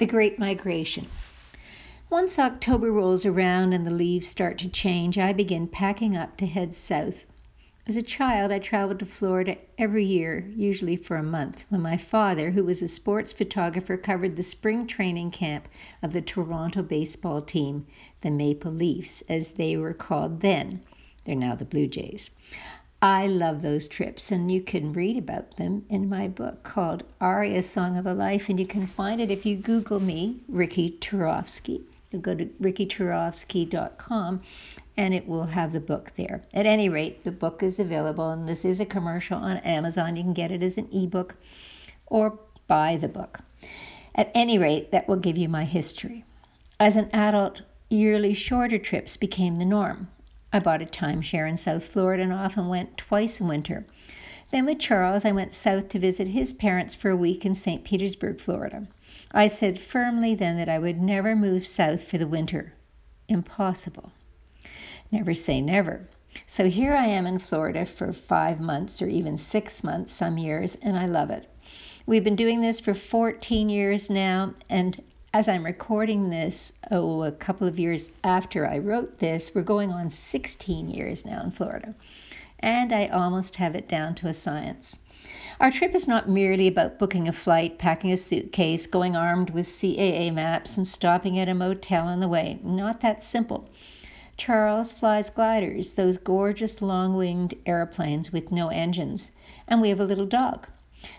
The Great Migration. Once October rolls around and the leaves start to change, I begin packing up to head south. As a child, I traveled to Florida every year, usually for a month, when my father, who was a sports photographer, covered the spring training camp of the Toronto baseball team, the Maple Leafs, as they were called then. They're now the Blue Jays. I love those trips, and you can read about them in my book called Aria Song of a Life, and you can find it if you Google me, Riki Turofsky. You go to rikiturofsky.com and it will have the book there. At any rate, the book is available, and this is a commercial on Amazon. You can get it as an ebook or buy the book. At any rate, that will give you my history. As an adult, yearly shorter trips became the norm. I bought a timeshare in South Florida and often went twice a winter. Then with Charles, I went south to visit his parents for a week in St. Petersburg, Florida. I said firmly then that I would never move south for the winter. Impossible. Never say never. So here I am in Florida for five months or even six months some years, and I love it. We've been doing this for 14 years now, and as I'm recording this, oh, a couple of years after I wrote this, we're going on 16 years now in Florida. And I almost have it down to a science. Our trip is not merely about booking a flight, packing a suitcase, going armed with CAA maps, and stopping at a motel on the way. Not that simple. Charles flies gliders, those gorgeous long winged airplanes with no engines, and we have a little dog.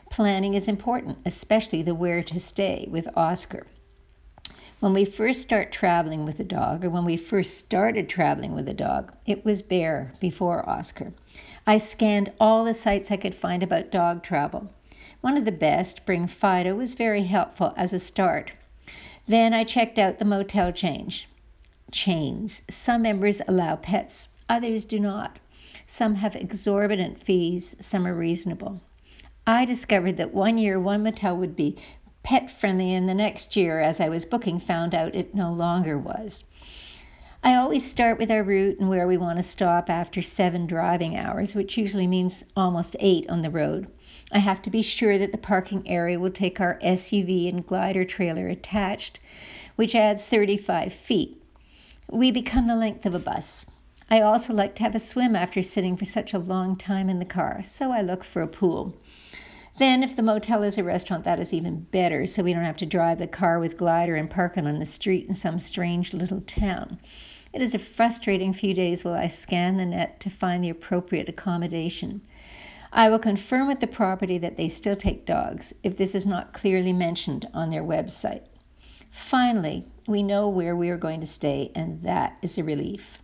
Planning is important, especially the where to stay with Oscar. When we first start traveling with a dog, or when we first started traveling with a dog, it was Bear before Oscar. I scanned all the sites I could find about dog travel. One of the best, Bring Fido, was very helpful as a start. Then I checked out the motel change. Chains. Some members allow pets, others do not. Some have exorbitant fees, some are reasonable. I discovered that one year one motel would be pet friendly, and the next year, as I was booking, found out it no longer was. I always start with our route and where we want to stop after seven driving hours, which usually means almost eight on the road. I have to be sure that the parking area will take our SUV and glider trailer attached, which adds 35 feet. We become the length of a bus. I also like to have a swim after sitting for such a long time in the car, so I look for a pool. Then, if the motel is a restaurant, that is even better, so we don't have to drive the car with glider and park it on the street in some strange little town. It is a frustrating few days while I scan the net to find the appropriate accommodation. I will confirm with the property that they still take dogs if this is not clearly mentioned on their website. Finally, we know where we are going to stay, and that is a relief.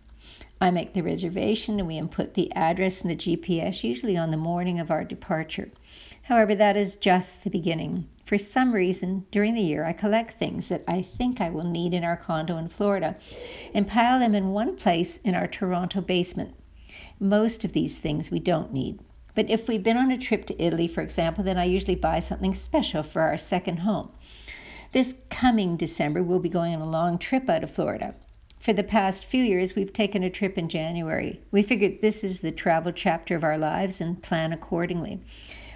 I make the reservation and we input the address and the GPS, usually on the morning of our departure. However, that is just the beginning. For some reason, during the year, I collect things that I think I will need in our condo in Florida and pile them in one place in our Toronto basement. Most of these things we don't need. But if we've been on a trip to Italy, for example, then I usually buy something special for our second home. This coming December, we'll be going on a long trip out of Florida. For the past few years, we've taken a trip in January. We figured this is the travel chapter of our lives and plan accordingly.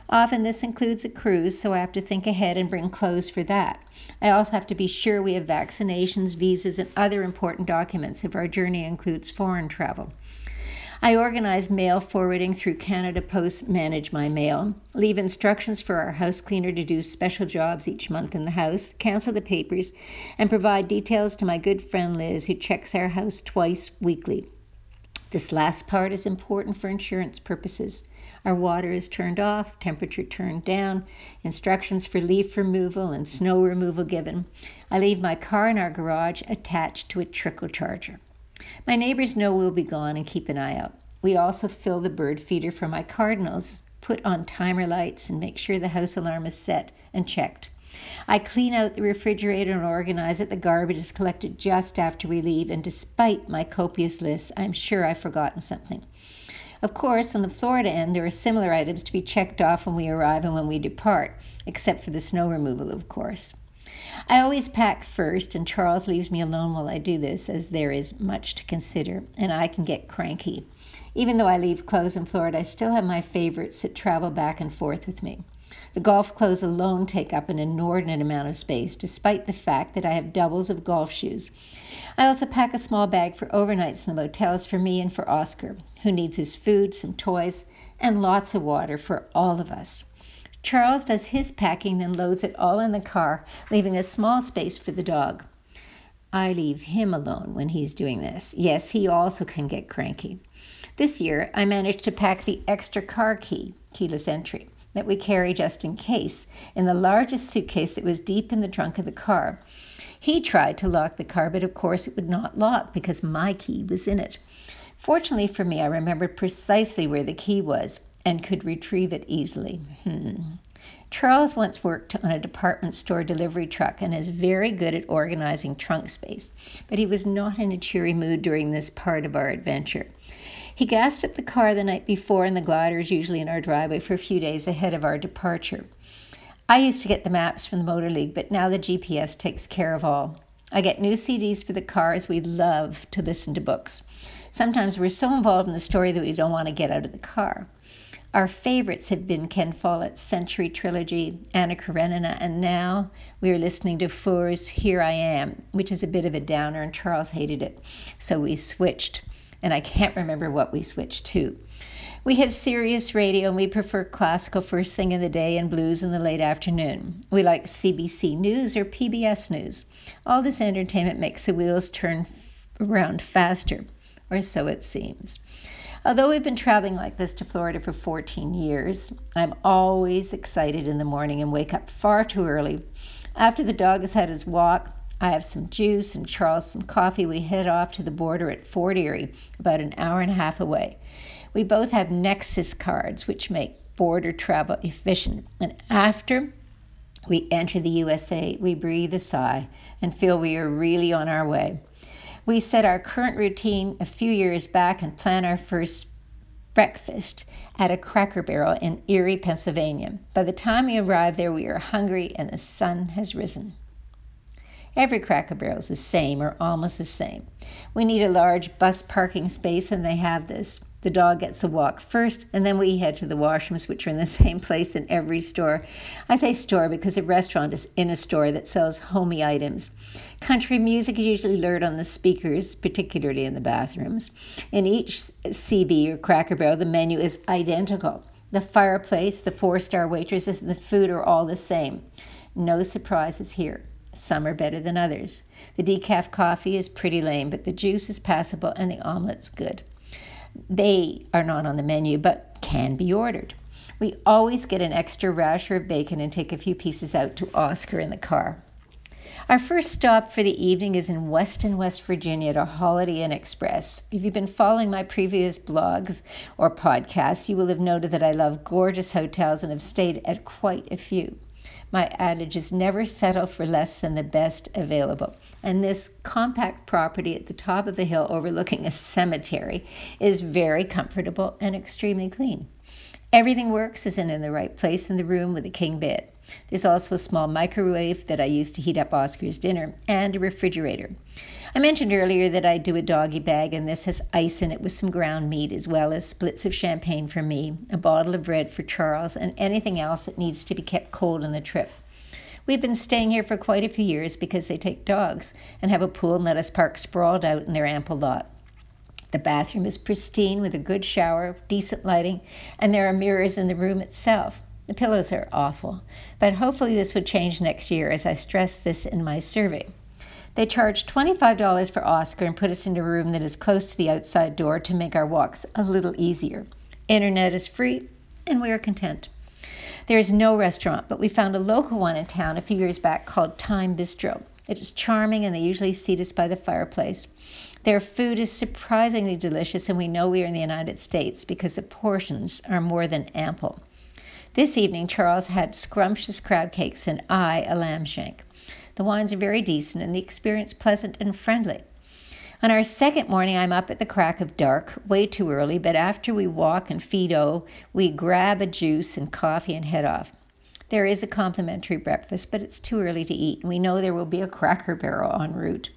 Often this includes a cruise, so I have to think ahead and bring clothes for that. I also have to be sure we have vaccinations, visas, and other important documents if our journey includes foreign travel. I organize mail forwarding through Canada Post, manage my mail, leave instructions for our house cleaner to do special jobs each month in the house, cancel the papers, and provide details to my good friend Liz, who checks our house twice weekly. This last part is important for insurance purposes. Our water is turned off, temperature turned down, instructions for leaf removal and snow removal given. I leave my car in our garage attached to a trickle charger. My neighbors know we'll be gone and keep an eye out. We also fill the bird feeder for my cardinals, put on timer lights, and make sure the house alarm is set and checked. I clean out the refrigerator and organize it. The garbage is collected just after we leave, and despite my copious list, I'm sure I've forgotten something. Of course, on the Florida end, there are similar items to be checked off when we arrive and when we depart, except for the snow removal, of course. I always pack first, and Charles leaves me alone while I do this, as there is much to consider, and I can get cranky. Even though I leave clothes in Florida, I still have my favorites that travel back and forth with me. The golf clothes alone take up an inordinate amount of space, despite the fact that I have doubles of golf shoes. I also pack a small bag for overnights in the motels for me and for Oscar, who needs his food, some toys, and lots of water for all of us. Charles does his packing, then loads it all in the car, leaving a small space for the dog. I leave him alone when he's doing this. Yes, he also can get cranky. This year, I managed to pack the extra car key, keyless entry, that we carry just in case, in the largest suitcase that was deep in the trunk of the car. He tried to lock the car, but of course it would not lock because my key was in it. Fortunately for me, I remembered precisely where the key was and could retrieve it easily. Hmm. Charles once worked on a department store delivery truck and is very good at organizing trunk space, but he was not in a cheery mood during this part of our adventure. He gassed up the car the night before, and the glider is usually in our driveway for a few days ahead of our departure. I used to get the maps from the Motor League, but now the GPS takes care of all. I get new CDs for the car as we love to listen to books. Sometimes we're so involved in the story that we don't want to get out of the car. Our favorites have been Ken Follett's Century Trilogy, Anna Karenina, and now we are listening to Foer's Here I Am, which is a bit of a downer, and Charles hated it. So we switched, and I can't remember what we switched to. We have Sirius radio and we prefer classical first thing in the day and blues in the late afternoon. We like CBC News or PBS News. All this entertainment makes the wheels turn around faster, or so it seems. Although we've been traveling like this to Florida for 14 years, I'm always excited in the morning and wake up far too early. After the dog has had his walk, I have some juice and Charles some coffee. We head off to the border at Fort Erie, about an hour and a half away. We both have Nexus cards, which make border travel efficient. And after we enter the USA, we breathe a sigh and feel we are really on our way. We set our current routine a few years back and plan our first breakfast at a cracker barrel in Erie, Pennsylvania. By the time we arrive there, we are hungry and the sun has risen. Every Cracker Barrel is the same or almost the same. We need a large bus parking space, and they have this. The dog gets a walk first, and then we head to the washrooms, which are in the same place in every store. I say store because a restaurant is in a store that sells homey items. Country music is usually heard on the speakers, particularly in the bathrooms. In each CB or Cracker Barrel, the menu is identical. The fireplace, the four star waitresses, and the food are all the same. No surprises here. Some are better than others. The decaf coffee is pretty lame, but the juice is passable and the omelet's good. They are not on the menu, but can be ordered. We always get an extra rasher of bacon and take a few pieces out to Oscar in the car. Our first stop for the evening is in Weston, West Virginia at a Holiday Inn Express. If you've been following my previous blogs or podcasts, you will have noted that I love gorgeous hotels and have stayed at quite a few. My adage is never settle for less than the best available. And this compact property at the top of the hill overlooking a cemetery is very comfortable and extremely clean. Everything works is in, in the right place in the room with a king bed. There's also a small microwave that I use to heat up Oscar's dinner and a refrigerator. I mentioned earlier that I do a doggy bag, and this has ice in it with some ground meat, as well as splits of champagne for me, a bottle of bread for Charles, and anything else that needs to be kept cold on the trip. We've been staying here for quite a few years because they take dogs and have a pool and let us park sprawled out in their ample lot. The bathroom is pristine with a good shower, decent lighting, and there are mirrors in the room itself. The pillows are awful, but hopefully this would change next year as I stress this in my survey. They charge $25 for Oscar and put us in a room that is close to the outside door to make our walks a little easier. Internet is free, and we are content. There is no restaurant, but we found a local one in town a few years back called Thyme Bistro. It is charming, and they usually seat us by the fireplace. Their food is surprisingly delicious, and we know we are in the United States because the portions are more than ample. This evening, Charles had scrumptious crab cakes and I a lamb shank. The wines are very decent and the experience pleasant and friendly. On our second morning, I'm up at the crack of dark, way too early, but after we walk and feed O, we grab a juice and coffee and head off. There is a complimentary breakfast, but it's too early to eat, and we know there will be a cracker barrel en route.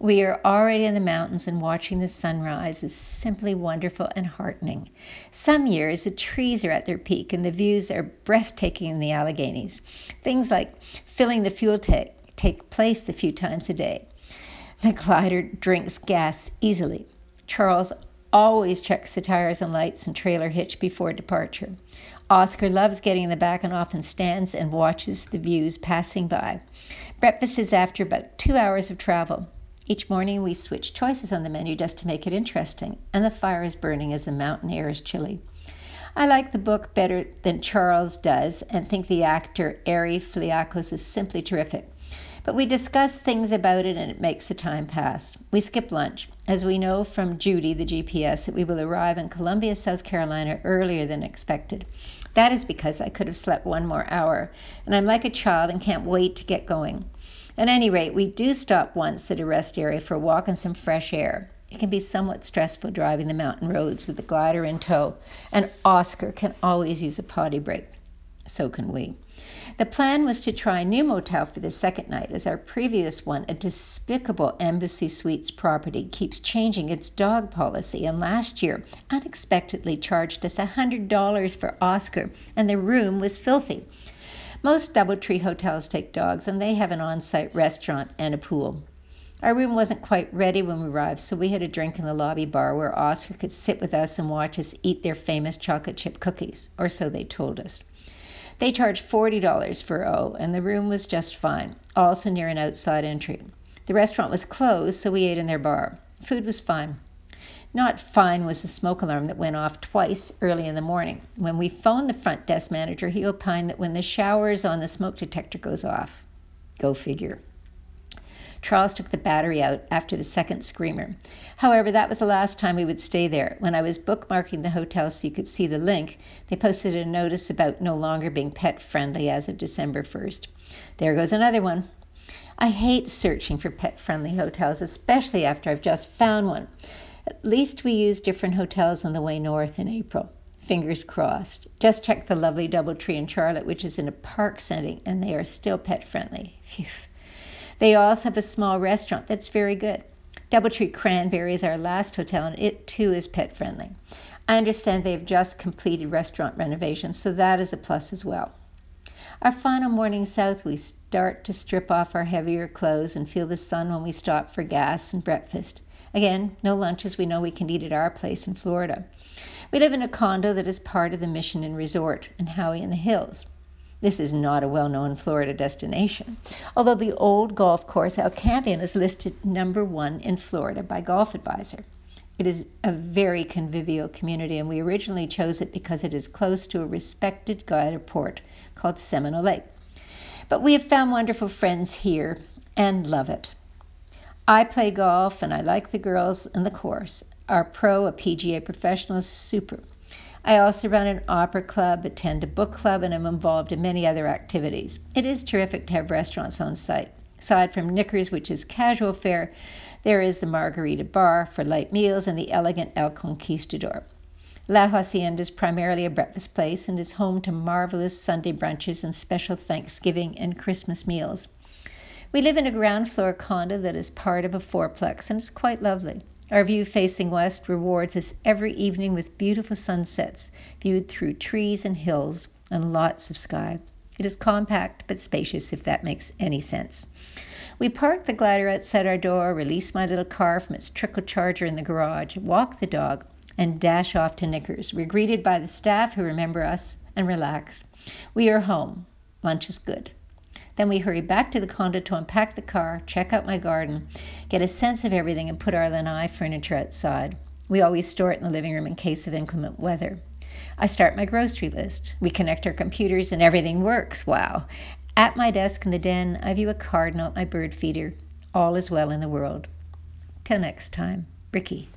We are already in the mountains and watching the sunrise is simply wonderful and heartening. Some years the trees are at their peak and the views are breathtaking in the Alleghenies. Things like filling the fuel tank take place a few times a day. The glider drinks gas easily. Charles always checks the tires and lights and trailer hitch before departure. Oscar loves getting in the back and often stands and watches the views passing by. Breakfast is after about two hours of travel. Each morning we switch choices on the menu just to make it interesting, and the fire is burning as the mountain air is chilly. I like the book better than Charles does and think the actor Ari Fliakos is simply terrific. But we discuss things about it and it makes the time pass. We skip lunch, as we know from Judy, the GPS, that we will arrive in Columbia, South Carolina earlier than expected. That is because I could have slept one more hour, and I'm like a child and can't wait to get going. At any rate, we do stop once at a rest area for a walk and some fresh air. It can be somewhat stressful driving the mountain roads with the glider in tow, and Oscar can always use a potty break. So can we. The plan was to try a new motel for the second night, as our previous one, a despicable Embassy Suites property, keeps changing its dog policy, and last year unexpectedly charged us $100 for Oscar, and the room was filthy. Most Doubletree hotels take dogs, and they have an on site restaurant and a pool. Our room wasn't quite ready when we arrived, so we had a drink in the lobby bar where Oscar could sit with us and watch us eat their famous chocolate chip cookies, or so they told us. They charged $40 for O, and the room was just fine, also near an outside entry. The restaurant was closed, so we ate in their bar. Food was fine. Not fine was the smoke alarm that went off twice early in the morning. When we phoned the front desk manager, he opined that when the showers on the smoke detector goes off. Go figure. Charles took the battery out after the second screamer. However, that was the last time we would stay there. When I was bookmarking the hotel so you could see the link, they posted a notice about no longer being pet friendly as of December 1st. There goes another one. I hate searching for pet friendly hotels, especially after I've just found one. At least we use different hotels on the way north in April. Fingers crossed. Just checked the lovely Doubletree in Charlotte, which is in a park setting, and they are still pet friendly. Phew. They also have a small restaurant that's very good. Doubletree Cranberry is our last hotel, and it too is pet friendly. I understand they have just completed restaurant renovations, so that is a plus as well. Our final morning south, we start to strip off our heavier clothes and feel the sun when we stop for gas and breakfast. Again, no lunches we know we can eat at our place in Florida. We live in a condo that is part of the Mission Inn Resort in Howey in the Hills. This is not a well known Florida destination, although the old golf course El Campeon is listed number one in Florida by Golf Advisor. It is a very convivial community, and we originally chose it because it is close to a respected gliderport called Seminole Lake. But we have found wonderful friends here and love it. I play golf and I like the girls in the course. Our pro, a PGA professional, is super. I also run an opera club, attend a book club, and am involved in many other activities. It is terrific to have restaurants on site. Aside from Knickers, which is casual fare, there is the Margarita Bar for light meals and the elegant El Conquistador. La Hacienda is primarily a breakfast place and is home to marvelous Sunday brunches and special Thanksgiving and Christmas meals. We live in a ground floor condo that is part of a fourplex and is quite lovely. Our view facing west rewards us every evening with beautiful sunsets viewed through trees and hills and lots of sky. It is compact but spacious, if that makes any sense. We park the glider outside our door, release my little car from its trickle charger in the garage, walk the dog, and dash off to Knickers. We're greeted by the staff who remember us and relax. We are home. Lunch is good. Then we hurry back to the condo to unpack the car, check out my garden, get a sense of everything, and put our lanai furniture outside. We always store it in the living room in case of inclement weather. I start my grocery list. We connect our computers and everything works. Wow. At my desk in the den, I view a card, not my bird feeder. All is well in the world. Till next time, Riki.